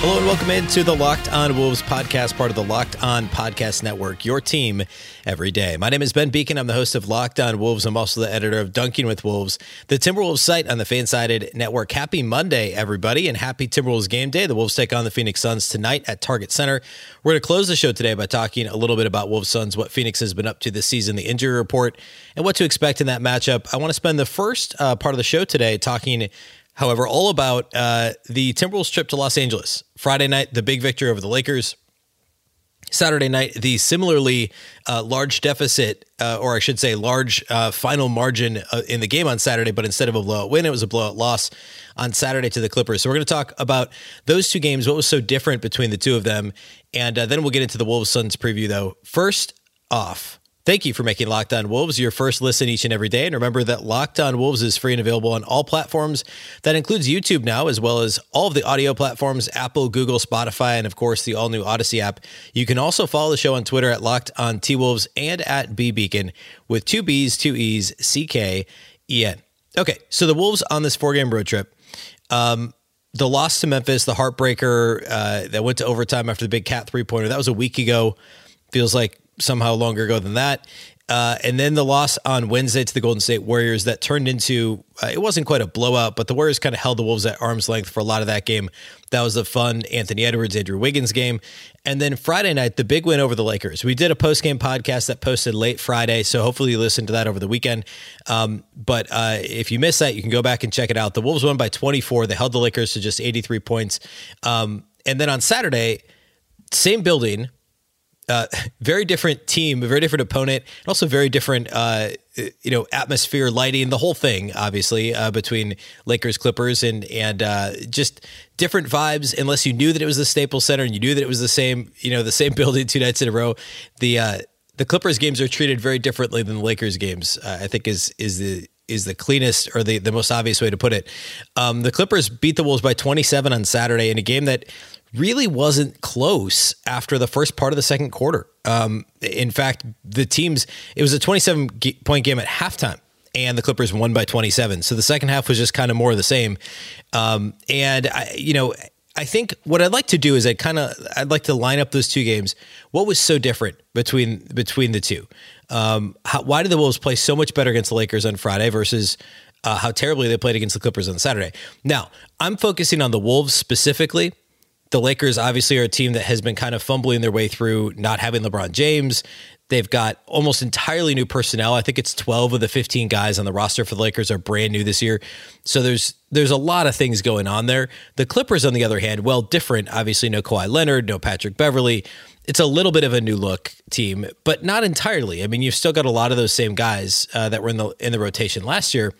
Hello and welcome into the Locked On Wolves podcast, part of the Locked On Podcast Network, your team every day. My name is Ben Beecken. I'm the host of Locked On Wolves. I'm also the editor of Dunking with Wolves, the Timberwolves site on the Fansided Network. Happy Monday, everybody, and happy Timberwolves game day. The Wolves take on the Phoenix Suns tonight at Target Center. We're going to close the show today by talking a little bit about Wolves Suns, what Phoenix has been up to this season, the injury report, and what to expect in that matchup. I want to spend the first uh, part of the show today talking However, all about uh, the Timberwolves trip to Los Angeles. Friday night, the big victory over the Lakers. Saturday night, the similarly uh, large deficit, uh, or I should say, large uh, final margin uh, in the game on Saturday, but instead of a blowout win, it was a blowout loss on Saturday to the Clippers. So we're going to talk about those two games, what was so different between the two of them, and uh, then we'll get into the Wolves Suns preview. Though first off, Thank you for making Locked On Wolves your first listen each and every day. And remember that Locked On Wolves is free and available on all platforms. That includes YouTube now, as well as all of the audio platforms Apple, Google, Spotify, and of course the all new Odysy app. You can also follow the show on Twitter at Locked On T Wolves and at B Beecken with two B's, two E's, C K E N. Okay, so the Wolves on this four game road trip. Um, the loss to Memphis, the heartbreaker uh, that went to overtime after the big cat three pointer, that was a week ago. Feels like somehow longer ago than that. Uh, and then the loss on Wednesday to the Golden State Warriors that turned into uh, it wasn't quite a blowout, but the Warriors kind of held the Wolves at arm's length for a lot of that game. That was a fun Anthony Edwards, Andrew Wiggins game. And then Friday night, the big win over the Lakers. We did a post game podcast that posted late Friday, so hopefully you listened to that over the weekend. Um, but uh, if you missed that, you can go back and check it out. The Wolves won by 24. They held the Lakers to just 83 points. Um, and then on Saturday, same building, uh, very different team, a very different opponent, and also very different, uh, you know, atmosphere, lighting, the whole thing, obviously, uh, between Lakers, Clippers, and and uh, just different vibes. Unless you knew that it was the Staples Center and you knew that it was the same, you know, the same building two nights in a row, the uh, the Clippers games are treated very differently than the Lakers games. I think is is the is the cleanest or the, the most obvious way to put it. Um, the Clippers beat the Wolves by 27 on Saturday in a game that really wasn't close after the first part of the second quarter. Um, in fact, the teams, it was a 27 point game at halftime and the Clippers won by 27. So the second half was just kind of more of the same. Um, and I, you know, I think what I'd like to do is I kind of I'd like to line up those two games. What was so different between between the two? Um, how, why did the Wolves play so much better against the Lakers on Friday versus uh, how terribly they played against the Clippers on Saturday? Now I'm focusing on the Wolves specifically the Lakers obviously are a team that has been kind of fumbling their way through not having LeBron James. They've got almost entirely new personnel. I think it's 12 of the 15 guys on the roster for the Lakers are brand new this year. So there's there's a lot of things going on there. The Clippers, on the other hand, well, different. Obviously, no Kawhi Leonard, no Patrick Beverley. It's a little bit of a new look team, but not entirely. I mean, you've still got a lot of those same guys uh, that were in the in the rotation last year.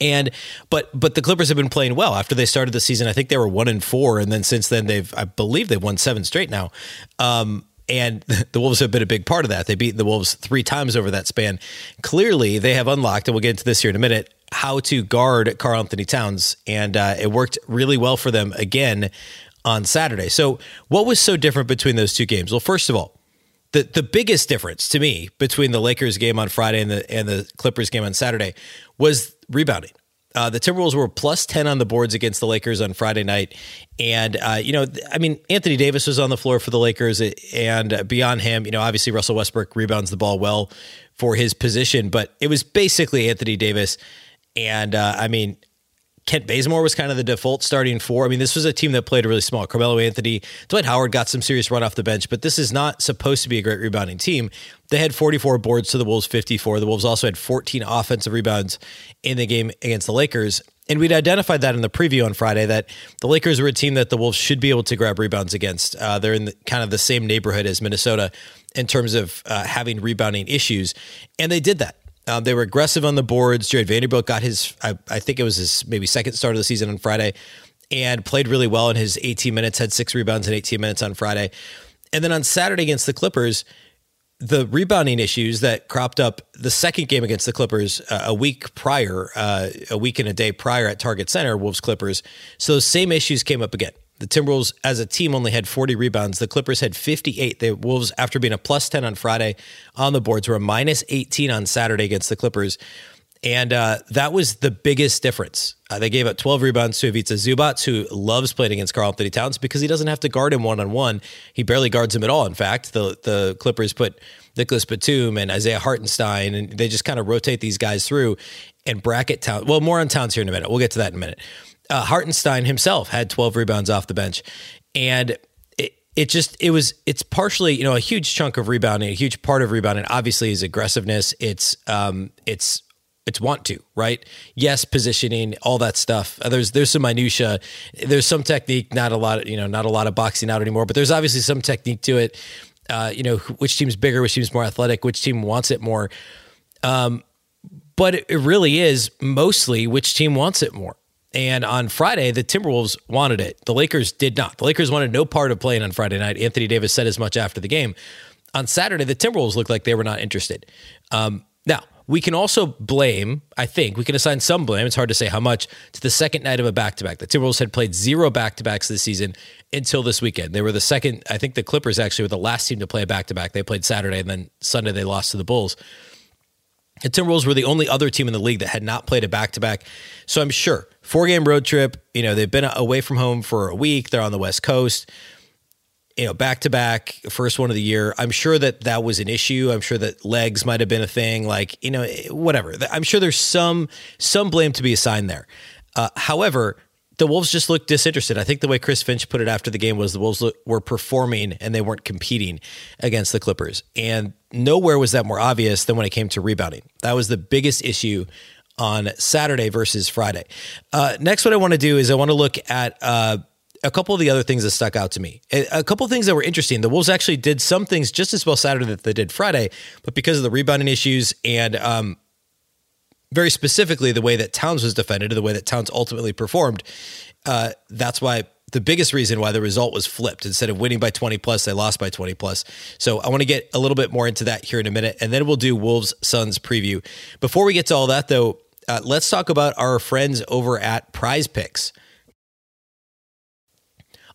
And but but the Clippers have been playing well after they started the season. I think they were one and four, and then since then they've I believe they've won seven straight now. Um, and the Wolves have been a big part of that. They beat the Wolves three times over that span. Clearly, they have unlocked, and we'll get into this here in a minute, how to guard Karl-Anthony Towns, and uh, it worked really well for them again on Saturday. So, what was so different between those two games? Well, first of all, the the biggest difference to me between the Lakers game on Friday and the and the Clippers game on Saturday was rebounding. Uh, the Timberwolves were plus 10 on the boards against the Lakers on Friday night. And, uh, you know, I mean, Anthony Davis was on the floor for the Lakers. And beyond him, you know, obviously Russell Westbrook rebounds the ball well for his position, but it was basically Anthony Davis. And, uh, I mean, Kent Bazemore was kind of the default starting four. I mean, this was a team that played really small. Carmelo Anthony, Dwight Howard got some serious run off the bench, but this is not supposed to be a great rebounding team. They had 44 boards to the Wolves 54. The Wolves also had 14 offensive rebounds in the game against the Lakers. And we'd identified that in the preview on Friday that the Lakers were a team that the Wolves should be able to grab rebounds against. Uh, they're in the, kind of the same neighborhood as Minnesota in terms of uh, having rebounding issues. And they did that. Um, they were aggressive on the boards. Jared Vanderbilt got his, I, I, think it was his maybe second start of the season on Friday, and played really well in his 18 minutes. Had six rebounds in 18 minutes on Friday, and then on Saturday against the Clippers, the rebounding issues that cropped up the second game against the Clippers uh, a week prior, uh, a week and a day prior at Target Center, Wolves Clippers. So those same issues came up again. The Timberwolves, as a team, only had 40 rebounds. The Clippers had 58. The Wolves, after being a plus 10 on Friday on the boards, were a minus 18 on Saturday against the Clippers. And uh, that was the biggest difference. Uh, they gave up 12 rebounds to Ivica Zubac, who loves playing against Karl-Anthony Towns because he doesn't have to guard him one on one. He barely guards him at all. In fact, the the Clippers put Nicolas Batum and Isaiah Hartenstein, and they just kind of rotate these guys through and bracket Towns. Well, more on Towns here in a minute. We'll get to that in a minute. Uh, Hartenstein himself had 12 rebounds off the bench, and it, it just it was it's partially you know a huge chunk of rebounding, a huge part of rebounding. Obviously, is aggressiveness. It's um it's it's want to right? Yes positioning all that stuff. Uh, there's there's some minutia. There's some technique not a lot of, you know not a lot of boxing out anymore but there's obviously some technique to it uh, you know which team's bigger which team's more athletic which team wants it more. Um, but it, it really is mostly which team wants it more and on Friday, the Timberwolves wanted it. The Lakers did not. The Lakers wanted no part of playing on Friday night. Anthony Davis said as much after the game. On Saturday, the Timberwolves looked like they were not interested. Um, now, we can also blame, I think, we can assign some blame, it's hard to say how much, to the second night of a back to back. The Timberwolves had played zero back to backs this season until this weekend. They were the second, I think the Clippers actually were the last team to play a back to back. They played Saturday and then Sunday they lost to the Bulls. The Timberwolves were the only other team in the league that had not played a back to back. So I'm sure four game road trip, you know, they've been away from home for a week, they're on the West Coast you know, back to back, first one of the year. I'm sure that that was an issue. I'm sure that legs might have been a thing. Like, you know, whatever. I'm sure there's some some blame to be assigned there. Uh, however, the Wolves just looked disinterested. I think the way Chris Finch put it after the game was the Wolves were performing and they weren't competing against the Clippers. And nowhere was that more obvious than when it came to rebounding. That was the biggest issue on Saturday versus Friday. Uh, next, what I want to do is I want to look at. Uh, a couple of the other things that stuck out to me. A couple of things that were interesting. The Wolves actually did some things just as well Saturday that they did Friday, but because of the rebounding issues and um, very specifically the way that Towns was defended, and the way that Towns ultimately performed, uh, that's why the biggest reason why the result was flipped. Instead of winning by 20 plus, they lost by 20 plus. So I want to get a little bit more into that here in a minute, and then we'll do Wolves Suns preview. Before we get to all that, though, uh, let's talk about our friends over at Prize Picks.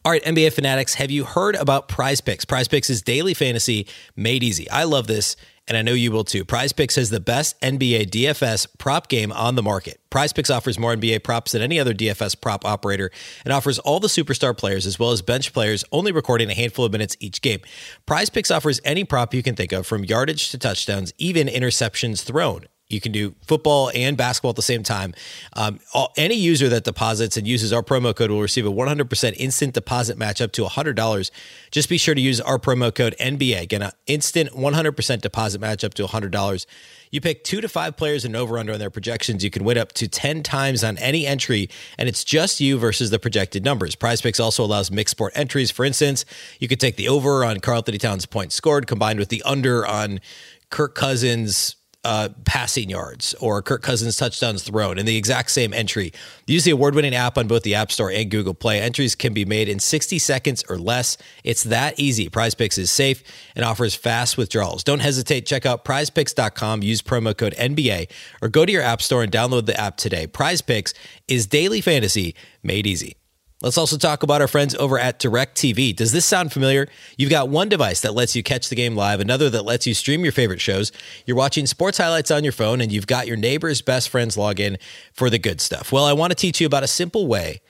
All right, NBA fanatics, have you heard about Prize Picks? Prize Picks is daily fantasy made easy. I love this, and I know you will too. Prize Picks has the best NBA DFS prop game on the market. Prize Picks offers more NBA props than any other DFS prop operator and offers all the superstar players as well as bench players, only recording a handful of minutes each game. Prize Picks offers any prop you can think of, from yardage to touchdowns, even interceptions thrown. You can do football and basketball at the same time. Um, all, any user that deposits and uses our promo code will receive a 100% instant deposit match up to $100. Just be sure to use our promo code NBA. Again, an instant 100% deposit match up to $100. You pick two to five players and over under on their projections. You can win up to 10 times on any entry, and it's just you versus the projected numbers. Prize Picks also allows mixed sport entries. For instance, you could take the over on Karl-Anthony Towns' points scored combined with the under on Kirk Cousins' uh, passing yards or Kirk Cousins touchdowns thrown in the exact same entry. Use the award winning app on both the App Store and Google Play. Entries can be made in 60 seconds or less. It's that easy. Prize Picks is safe and offers fast withdrawals. Don't hesitate. Check out prizepicks.com, use promo code NBA, or go to your App Store and download the app today. Prize Picks is daily fantasy made easy. Let's also talk about our friends over at DirecTV. Does this sound familiar? You've got one device that lets you catch the game live, another that lets you stream your favorite shows. You're watching sports highlights on your phone, and you've got your neighbor's best friend's log in for the good stuff. Well, I want to teach you about a simple way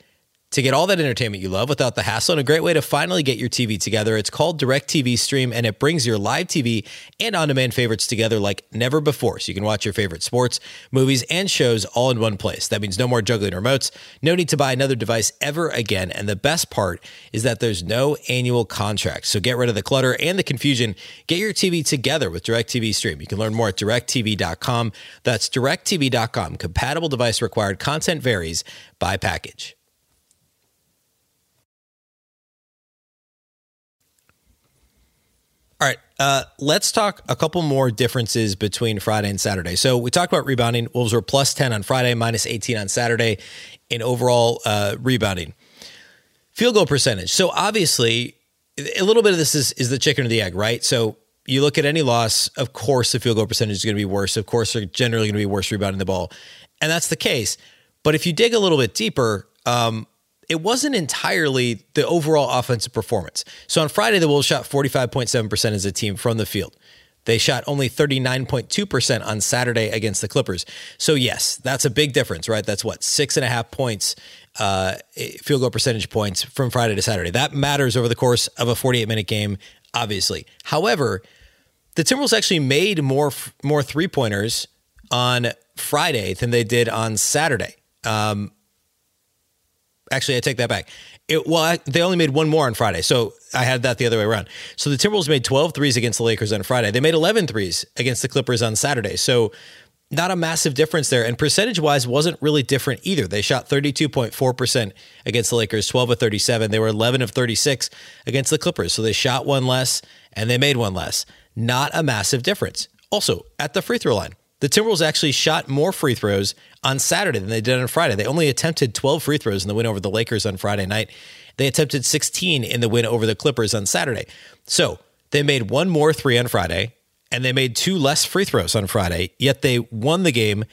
to get all that entertainment you love without the hassle and a great way to finally get your TV together. It's called DirecTV Stream and it brings your live TV and on demand favorites together like never before. So you can watch your favorite sports, movies, and shows all in one place. That means no more juggling remotes, no need to buy another device ever again. And the best part is that there's no annual contract. So get rid of the clutter and the confusion. Get your TV together with DirecTV Stream. You can learn more at directv.com. That's directv.com. Compatible device required. Content varies by package. All right, uh, let's talk a couple more differences between Friday and Saturday. So we talked about rebounding. Wolves were plus 10 on Friday, minus 18 on Saturday in overall uh, rebounding. Field goal percentage. So obviously, a little bit of this is, is the chicken or the egg, right? So you look at any loss, of course, the field goal percentage is going to be worse. Of course, they're generally going to be worse rebounding the ball. And that's the case. But if you dig a little bit deeper, um, it wasn't entirely the overall offensive performance. So on Friday, the Wolves shot 45.7% as a team from the field. They shot only 39.2% on Saturday against the Clippers. So, yes, that's a big difference, right? That's what, six and a half points, uh, field goal percentage points from Friday to Saturday. That matters over the course of a 48 minute game, obviously. However, the Timberwolves actually made more, more three pointers on Friday than they did on Saturday. Um, actually, I take that back. It, well, they only made one more on Friday. So I had that the other way around. So the Timberwolves made 12 threes against the Lakers on Friday. They made 11 threes against the Clippers on Saturday. So not a massive difference there. And percentage wise, wasn't really different either. They shot 32.4% against the Lakers, 12 of 37. They were 11 of 36 against the Clippers. So they shot one less and they made one less. Not a massive difference. Also, at the free throw line, the Timberwolves actually shot more free throws on Saturday than they did on Friday. They only attempted 12 free throws in the win over the Lakers on Friday night. They attempted 16 in the win over the Clippers on Saturday. So they made one more three on Friday and they made two less free throws on Friday, yet they won the game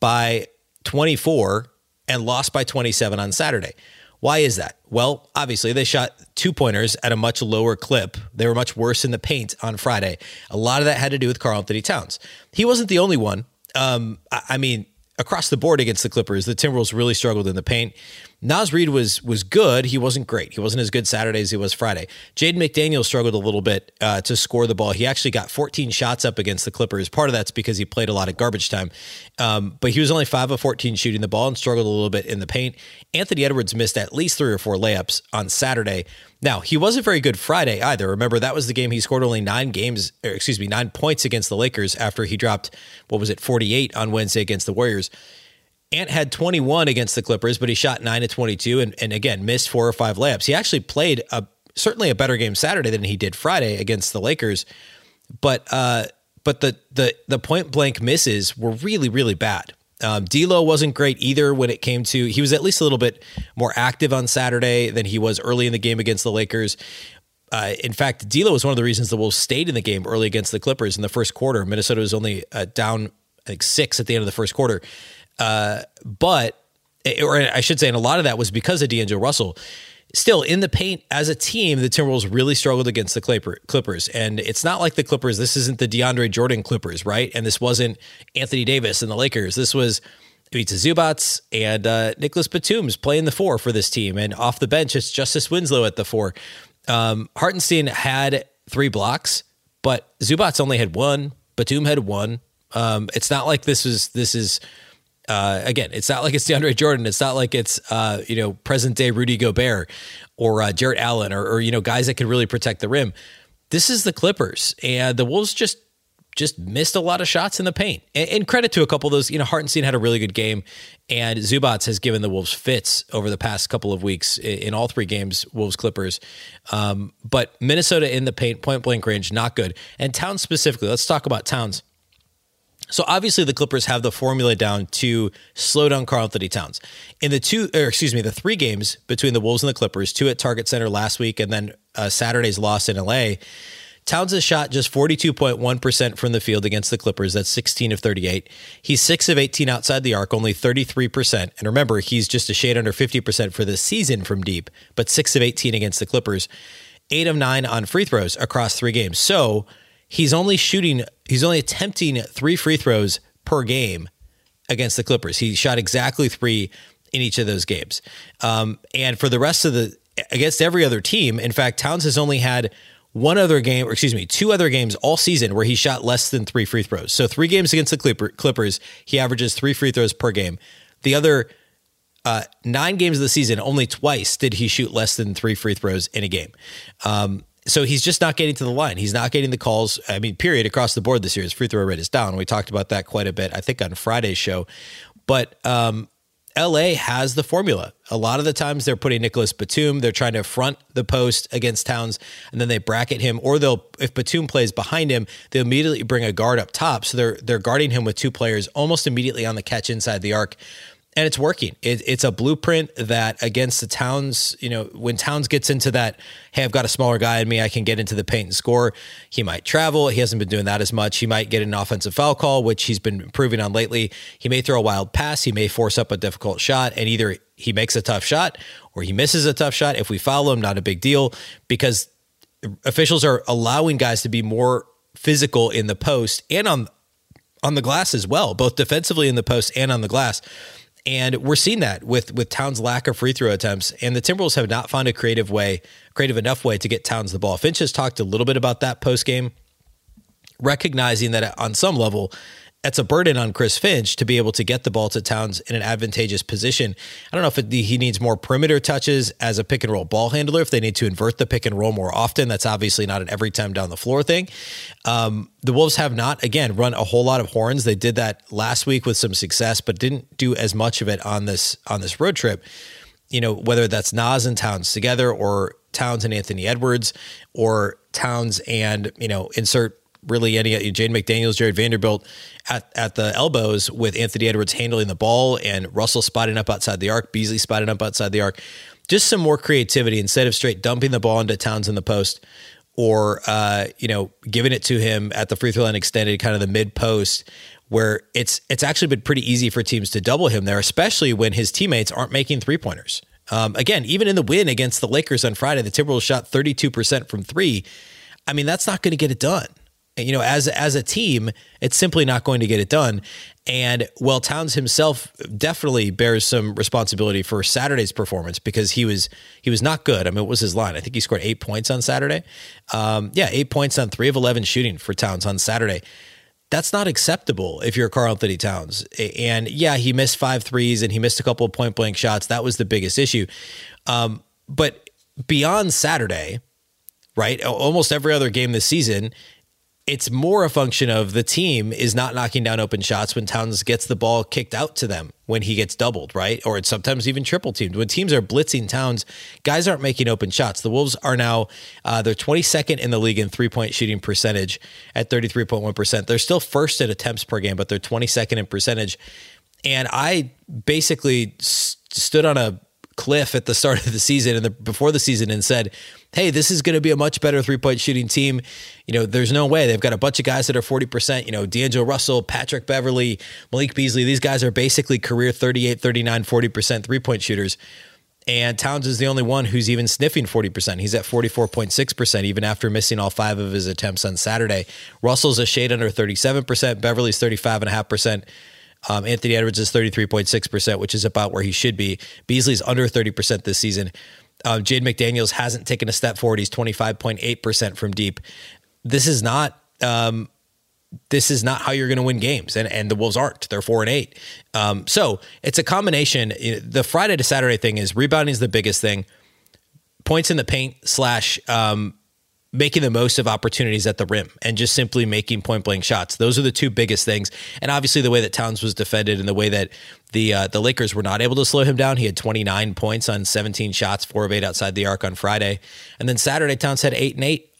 by 24 and lost by 27 on Saturday. Why is that? Well, obviously, they shot two pointers at a much lower clip. They were much worse in the paint on Friday. A lot of that had to do with Karl-Anthony Towns. He wasn't the only one. Um, I mean, across the board against the Clippers, the Timberwolves really struggled in the paint. Naz Reid was was good. He wasn't great. He wasn't as good Saturday as he was Friday. Jaden McDaniel struggled a little bit uh, to score the ball. He actually got 14 shots up against the Clippers. Part of that's because he played a lot of garbage time, um, but he was only five of 14 shooting the ball and struggled a little bit in the paint. Anthony Edwards missed at least three or four layups on Saturday. Now he wasn't very good Friday either. Remember that was the game he scored only nine games, excuse me, nine points against the Lakers after he dropped what was it 48 on Wednesday against the Warriors. Ant had 21 against the Clippers, but he shot 9 to 22 and, and again missed four or five layups. He actually played a certainly a better game Saturday than he did Friday against the Lakers. But uh, but the the the point blank misses were really really bad. Um, D'Lo wasn't great either when it came to. He was at least a little bit more active on Saturday than he was early in the game against the Lakers. Uh, in fact, D'Lo was one of the reasons the Wolves stayed in the game early against the Clippers in the first quarter. Minnesota was only uh, down, think six at the end of the first quarter, uh, but, or I should say, and a lot of that was because of D'Angelo Russell. Still, in the paint as a team, the Timberwolves really struggled against the Clippers. And it's not like the Clippers, this isn't the DeAndre Jordan Clippers, right? And this wasn't Anthony Davis and the Lakers. This was Ivica Zubac and uh, Nicolas Batum's playing the four for this team. And off the bench, it's Justice Winslow at the four. Um, Hartenstein had three blocks, but Zubac only had one. Batum had one. Um, it's not like this is this is uh, again, it's not like it's DeAndre Jordan. It's not like it's uh, you know present day Rudy Gobert or uh, Jarrett Allen or, or you know guys that can really protect the rim. This is the Clippers, and the Wolves just just missed a lot of shots in the paint. And, and credit to a couple of those. You know, Hartenstein had a really good game, and Zubac has given the Wolves fits over the past couple of weeks in, in all three games. Wolves Clippers, um, but Minnesota in the paint, point blank range, not good. And Towns specifically. Let's talk about Towns. So obviously the Clippers have the formula down to slow down Karl-Anthony Towns. In the two, or excuse me, the three games between the Wolves and the Clippers, two at Target Center last week, and then uh, Saturday's loss in LA. Towns has shot just 42.1% from the field against the Clippers. That's 16 of 38. He's 6 of 18 outside the arc, only 33%. And remember, he's just a shade under 50% for the season from deep, but 6 of 18 against the Clippers. 8 of 9 on free throws across three games. So he's only shooting, he's only attempting three free throws per game against the Clippers. He shot exactly three in each of those games. Um, and for the rest of the, against every other team, in fact, Towns has only had one other game, or excuse me, two other games all season where he shot less than three free throws. So three games against the Clipper, Clippers, he averages three free throws per game. The other uh, nine games of the season, only twice did he shoot less than three free throws in a game. Um, so he's just not getting to the line. He's not getting the calls. I mean, period, across the board this year. His free throw rate is down. We talked about that quite a bit, I think, on Friday's show. But um, LA has the formula. A lot of the times they're putting Nicolas Batum, they're trying to front the post against Towns, and then they bracket him. Or they'll, if Batum plays behind him, they'll immediately bring a guard up top. So they're they're guarding him with two players almost immediately on the catch inside the arc. And it's working. It, it's a blueprint that against the Towns, you know, when Towns gets into that, hey, I've got a smaller guy in me, I can get into the paint and score. He might travel. He hasn't been doing that as much. He might get an offensive foul call, which he's been improving on lately. He may throw a wild pass. He may force up a difficult shot, and either he makes a tough shot or he misses a tough shot. If we follow him, not a big deal because officials are allowing guys to be more physical in the post and on on the glass as well, both defensively in the post and on the glass. And we're seeing that with with Towns' lack of free throw attempts, and the Timberwolves have not found a creative way, creative enough way to get Towns the ball. Finch has talked a little bit about that post game, recognizing that on some level, it's a burden on Chris Finch to be able to get the ball to Towns in an advantageous position. I don't know if it, he needs more perimeter touches as a pick and roll ball handler, if they need to invert the pick and roll more often. That's obviously not an every time down the floor thing. Um, the Wolves have not, again, run a whole lot of horns. They did that last week with some success, but didn't do as much of it on this on this road trip. You know, whether that's Naz and Towns together or Towns and Anthony Edwards or Towns and, you know, insert really any Jaden McDaniels, Jared Vanderbilt at, at the elbows with Anthony Edwards handling the ball and Russell spotting up outside the arc, Beasley spotting up outside the arc. Just some more creativity instead of straight dumping the ball into Towns in the post or uh, you know giving it to him at the free throw line extended, kind of the mid post, where it's it's actually been pretty easy for teams to double him there, especially when his teammates aren't making three pointers. Um, again, even in the win against the Lakers on Friday, the Timberwolves shot 32% from three. I mean, that's not going to get it done you know, as as a team, it's simply not going to get it done. And well, Towns himself definitely bears some responsibility for Saturday's performance because he was he was not good. I mean, what was his line? I think he scored eight points on Saturday. Um, yeah, eight points on three of eleven shooting for Towns on Saturday. That's not acceptable if you're Karl-Anthony Towns. And yeah, he missed five threes and he missed a couple of point blank shots. That was the biggest issue. Um, but beyond Saturday, right? Almost every other game this season, it's more a function of the team is not knocking down open shots when Towns gets the ball kicked out to them when he gets doubled, right? Or it's sometimes even triple teamed. When teams are blitzing Towns, guys aren't making open shots. The Wolves are now, uh, they're 22nd in the league in three point shooting percentage at 33.1%. They're still first in attempts per game, but they're 22nd in percentage. And I basically stood on a cliff at the start of the season and the, before the season and said, hey, this is going to be a much better three point shooting team. You know, there's no way. They've got a bunch of guys that are 40%, you know, D'Angelo Russell, Patrick Beverley, Malik Beasley. These guys are basically career 38, 39, 40% three point shooters. And Towns is the only one who's even sniffing 40%. He's at 44.6%, even after missing all five of his attempts on Saturday. Russell's a shade under 37%. Beverley's 35.5%. Um, Anthony Edwards is 33.6%, which is about where he should be. Beasley's under 30% this season. Um, Jaden McDaniels hasn't taken a step forward. He's 25.8% from deep. This is not. Um, this is not how you're going to win games, and and the Wolves aren't. They're four and eight. Um, so it's a combination. The Friday to Saturday thing is rebounding is the biggest thing. Points in the paint slash um, making the most of opportunities at the rim and just simply making point blank shots. Those are the two biggest things. And obviously, the way that Towns was defended and the way that the uh, the Lakers were not able to slow him down. He had 29 points on 17 shots, four of eight outside the arc on Friday, and then Saturday Towns had eight and eight,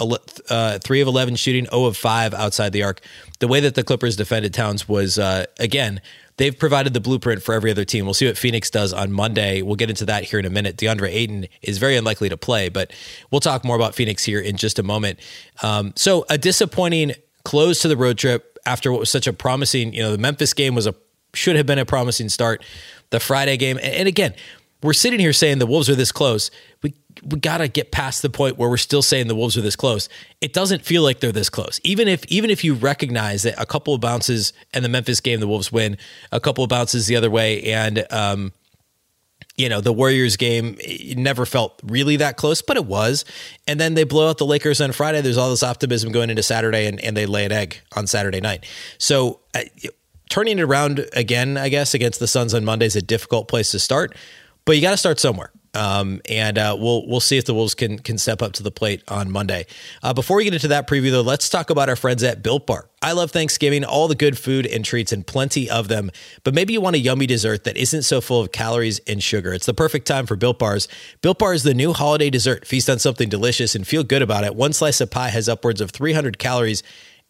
uh, three of 11 shooting, 0 of five outside the arc. The way that the Clippers defended Towns was uh, again they've provided the blueprint for every other team. We'll see what Phoenix does on Monday. We'll get into that here in a minute. DeAndre Ayton is very unlikely to play, but we'll talk more about Phoenix here in just a moment. Um, so a disappointing close to the road trip after what was such a promising, you know, the Memphis game was a should have been a promising start. The Friday game, and again, we're sitting here saying the Wolves are this close. We we got to get past the point where we're still saying the Wolves are this close. It doesn't feel like they're this close. Even if even if you recognize that a couple of bounces and the Memphis game the Wolves win, a couple of bounces the other way and um you know, the Warriors game never felt really that close, but it was. And then they blow out the Lakers on Friday. There's all this optimism going into Saturday, and, and they lay an egg on Saturday night. So, uh, turning it around again, I guess, against the Suns on Monday is a difficult place to start, but you got to start somewhere. Um, and uh, we'll we'll see if the Wolves can can step up to the plate on Monday. Uh, before we get into that preview, though, let's talk about our friends at Built Bar. I love Thanksgiving, all the good food and treats, and plenty of them. But maybe you want a yummy dessert that isn't so full of calories and sugar. It's the perfect time for Built Bars. Built Bar is the new holiday dessert. Feast on something delicious and feel good about it. One slice of pie has upwards of 300 calories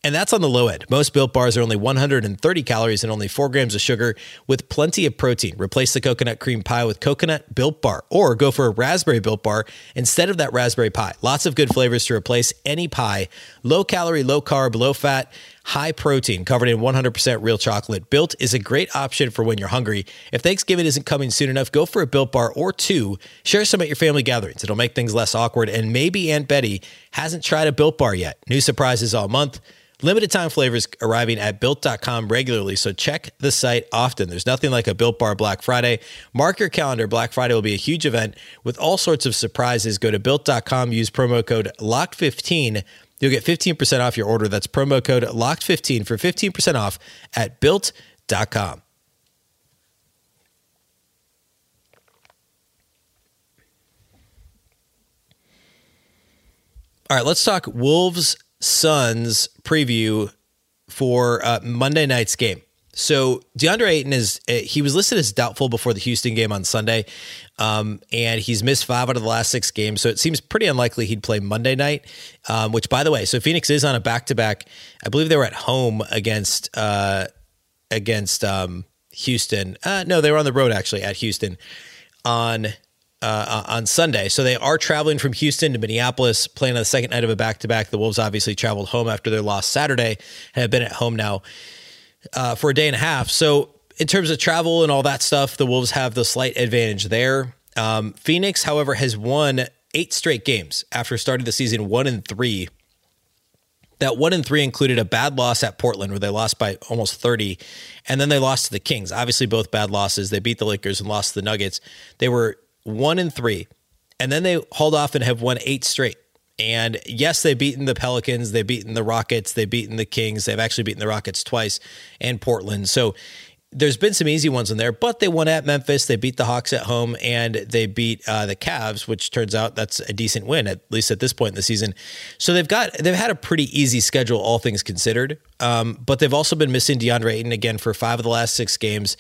And that's on the low end. Most built bars are only 130 calories and only 4 grams of sugar with plenty of protein. Replace the coconut cream pie with coconut built bar or go for a raspberry built bar instead of that raspberry pie. Lots of good flavors to replace any pie. Low calorie, low carb, low fat, high protein, covered in 100% real chocolate. Built is a great option for when you're hungry. If Thanksgiving isn't coming soon enough, go for a built bar or two. Share some at your family gatherings. It'll make things less awkward. And maybe Aunt Betty hasn't tried a built bar yet. New surprises all month. Limited time flavors arriving at built.com regularly, so check the site often. There's nothing like a built bar Black Friday. Mark your calendar. Black Friday will be a huge event with all sorts of surprises. Go to built.com, use promo code LOCKED15. You'll get 15% off your order. That's promo code LOCKED15 for 15% off at built.com. All right, let's talk Wolves Suns preview for uh, Monday night's game. So DeAndre Ayton is uh, he was listed as doubtful before the Houston game on Sunday, um, and he's missed five out of the last six games. So it seems pretty unlikely he'd play Monday night. Um, which, by the way, so Phoenix is on a back to back. I believe they were at home against uh, against um, Houston. Uh, no, they were on the road actually at Houston on uh, on Sunday. So they are traveling from Houston to Minneapolis, playing on the second night of a back to back. The Wolves obviously traveled home after their loss Saturday and have been at home now uh, for a day and a half. So in terms of travel and all that stuff, the Wolves have the slight advantage there. Um, Phoenix, however, has won eight straight games after starting the season one and three. That one and three included a bad loss at Portland where they lost by almost 30. And then they lost to the Kings. Obviously, both bad losses. They beat the Lakers and lost to the Nuggets. They were one and three, and then they hauled off and have won eight straight. And yes, they've beaten the Pelicans, they've beaten the Rockets, they've beaten the Kings, they've actually beaten the Rockets twice and Portland. So there's been some easy ones in there, but they won at Memphis. They beat the Hawks at home, and they beat uh, the Cavs, which turns out that's a decent win at least at this point in the season. So they've got they've had a pretty easy schedule, all things considered. Um, but they've also been missing DeAndre Ayton again for five of the last six games,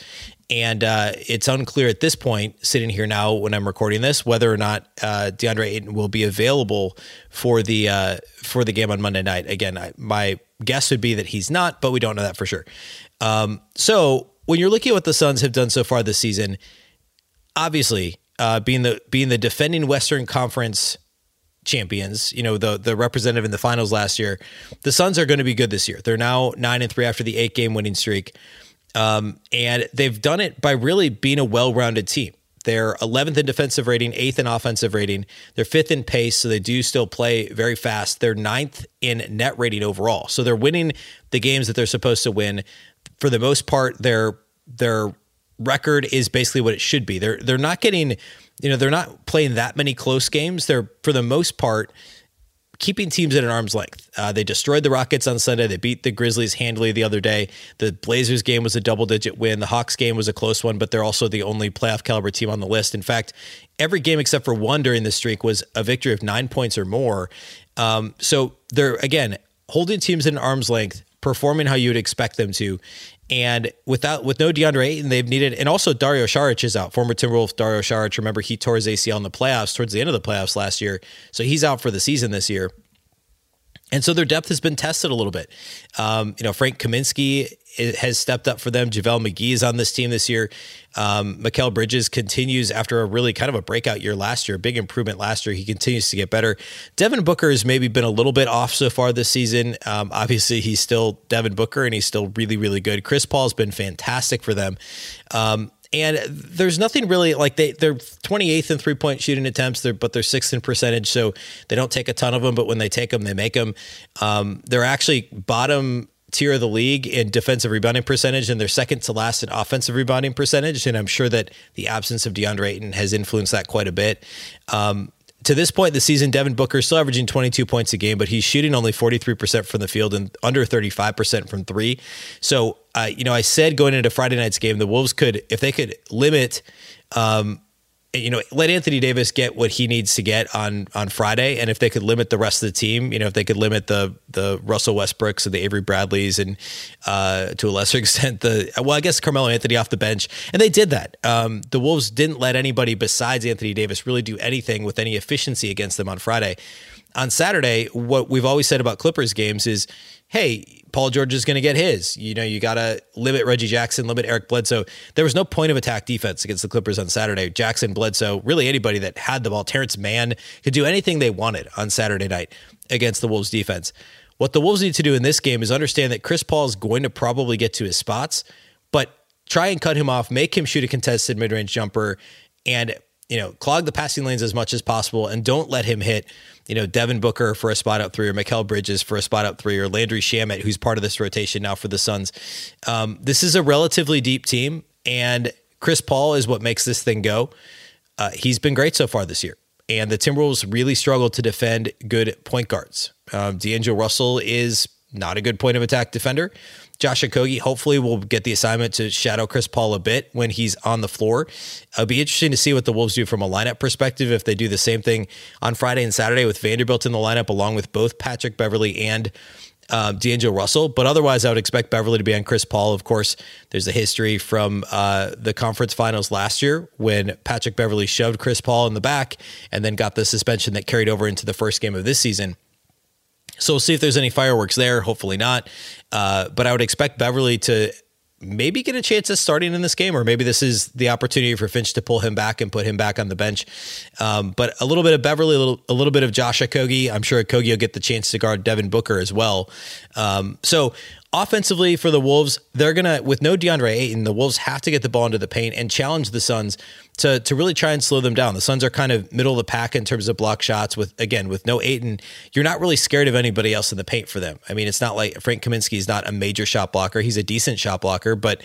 and uh, it's unclear at this point, sitting here now when I'm recording this, whether or not uh, DeAndre Ayton will be available for the uh, for the game on Monday night. Again, I, my guess would be that he's not, but we don't know that for sure. Um, so when you're looking at what the Suns have done so far this season, obviously uh, being the being the defending Western Conference champions, you know the the representative in the finals last year, the Suns are going to be good this year. They're now nine and three after the eight game winning streak. Um, and they've done it by really being a well rounded team. They're 11th in defensive rating, 8th in offensive rating. They're 5th in pace, so they do still play very fast. They're ninth in net rating overall. So they're winning the games that they're supposed to win. For the most part, their their record is basically what it should be. They're they're not getting, you know, they're not playing that many close games. They're for the most part keeping teams at an arm's length. Uh, they destroyed the Rockets on Sunday. They beat the Grizzlies handily the other day. The Blazers game was a double digit win. The Hawks game was a close one, but they're also the only playoff caliber team on the list. In fact, every game except for one during the streak was a victory of nine points or more. Um, so they're, again, holding teams at an arm's length, performing how you would expect them to. And without with no DeAndre Ayton, they've needed, and also Dario Saric is out. Former Timberwolf Dario Saric. Remember, he tore his ACL in the playoffs towards the end of the playoffs last year, so he's out for the season this year. And so their depth has been tested a little bit. Um, you know, Frank Kaminsky has stepped up for them. JaVale McGee is on this team this year. Um, Mikal Bridges continues after a really kind of a breakout year last year, a big improvement last year. He continues to get better. Devin Booker has maybe been a little bit off so far this season. Um, obviously, he's still Devin Booker and he's still really, really good. Chris Paul's been fantastic for them. Um, and there's nothing really like they they're 28th in three point shooting attempts, they're, but they're sixth in percentage, so they don't take a ton of them. But when they take them, they make them. Um, they're actually bottom tier of the league in defensive rebounding percentage, and they're second to last in offensive rebounding percentage. And I'm sure that the absence of DeAndre Ayton has influenced that quite a bit. Um, to this point in the season, Devin Booker is still averaging 22 points a game, but he's shooting only 43% from the field and under 35% from three. So, uh, you know, I said going into Friday night's game, the Wolves could, if they could limit, um, you know, let Anthony Davis get what he needs to get on on Friday, and if they could limit the rest of the team, you know, if they could limit the the Russell Westbrooks and the Avery Bradleys, and uh, to a lesser extent the well, I guess Carmelo Anthony off the bench, and they did that. Um, the Wolves didn't let anybody besides Anthony Davis really do anything with any efficiency against them on Friday. On Saturday, what we've always said about Clippers games is, hey, Paul George is going to get his. You know, you got to limit Reggie Jackson, limit Eric Bledsoe. There was no point of attack defense against the Clippers on Saturday. Jackson, Bledsoe, really anybody that had the ball, Terrence Mann could do anything they wanted on Saturday night against the Wolves defense. What the Wolves need to do in this game is understand that Chris Paul is going to probably get to his spots, but try and cut him off, make him shoot a contested mid range jumper, and you know, clog the passing lanes as much as possible and don't let him hit, you know, Devin Booker for a spot up three or Mikal Bridges for a spot up three or Landry Shamet, who's part of this rotation now for the Suns. Um, this is a relatively deep team, and Chris Paul is what makes this thing go. Uh, he's been great so far this year. And the Timberwolves really struggle to defend good point guards. Um, D'Angelo Russell is not a good point of attack defender. Josh Okogie hopefully will get the assignment to shadow Chris Paul a bit when he's on the floor. It'll be interesting to see what the Wolves do from a lineup perspective if they do the same thing on Friday and Saturday with Vanderbilt in the lineup along with both Patrick Beverley and um, D'Angelo Russell. But otherwise, I would expect Beverley to be on Chris Paul. Of course, there's a history from uh, the conference finals last year when Patrick Beverley shoved Chris Paul in the back and then got the suspension that carried over into the first game of this season. So we'll see if there's any fireworks there. Hopefully not. Uh, but I would expect Beverley to maybe get a chance of starting in this game, or maybe this is the opportunity for Finch to pull him back and put him back on the bench. Um, but a little bit of Beverley, a little, a little bit of Josh Okogie. I'm sure Okogie will get the chance to guard Devin Booker as well. Um, so offensively for the Wolves, they're gonna with no DeAndre Ayton, the Wolves have to get the ball into the paint and challenge the Suns to to really try and slow them down. The Suns are kind of middle of the pack in terms of block shots. With again with no Ayton, you're not really scared of anybody else in the paint for them. I mean, it's not like Frank Kaminsky is not a major shot blocker. He's a decent shot blocker, but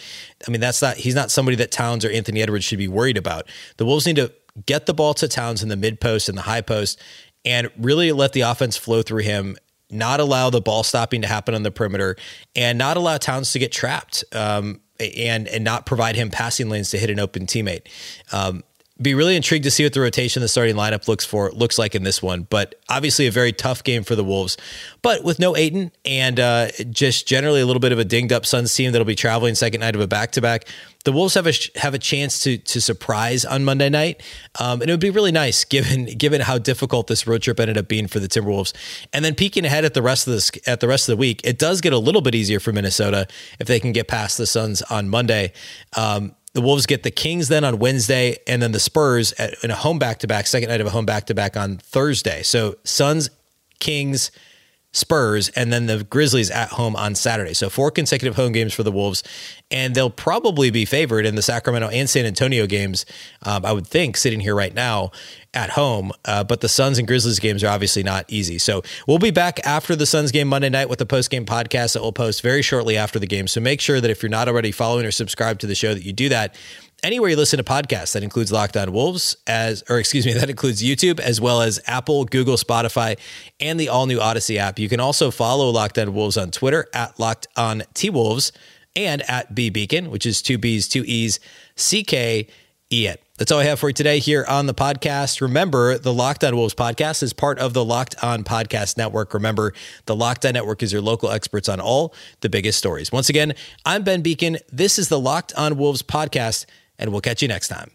I mean that's not he's not somebody that Towns or Anthony Edwards should be worried about. The Wolves need to get the ball to Towns in the mid post and the high post and really let the offense flow through him not allow the ball stopping to happen on the perimeter, and not allow Towns to get trapped, um, and and not provide him passing lanes to hit an open teammate. Um, be really intrigued to see what the rotation, the starting lineup looks for looks like in this one. But obviously, a very tough game for the Wolves. But with no Ayton and uh, just generally a little bit of a dinged up Suns team that'll be traveling second night of a back to back, the Wolves have a have a chance to to surprise on Monday night, um, and it would be really nice given given how difficult this road trip ended up being for the Timberwolves. And then peeking ahead at the rest of this at the rest of the week, it does get a little bit easier for Minnesota if they can get past the Suns on Monday. Um, the Wolves get the Kings then on Wednesday, and then the Spurs at, in a home back to back, second night of a home back to back on Thursday. So Suns, Kings, Spurs, and then the Grizzlies at home on Saturday. So four consecutive home games for the Wolves, and they'll probably be favored in the Sacramento and San Antonio games. Um, I would think sitting here right now at home, uh, but the Suns and Grizzlies games are obviously not easy. So we'll be back after the Suns game Monday night with a post game podcast that we'll post very shortly after the game. So make sure that if you're not already following or subscribed to the show, that you do that anywhere you listen to podcasts. That includes Locked On Wolves, as or excuse me, that includes YouTube as well as Apple, Google, Spotify, and the all new Odysy app. You can also follow Locked On Wolves on Twitter at Locked On T Wolves and at B Beecken, which is two B's, two E's, C K E N. That's all I have for you today here on the podcast. Remember, the Locked On Wolves podcast is part of the Locked On Podcast Network. Remember, the Locked On Network is your local experts on all the biggest stories. Once again, I'm Ben Beecken. This is the Locked On Wolves podcast and we'll catch you next time.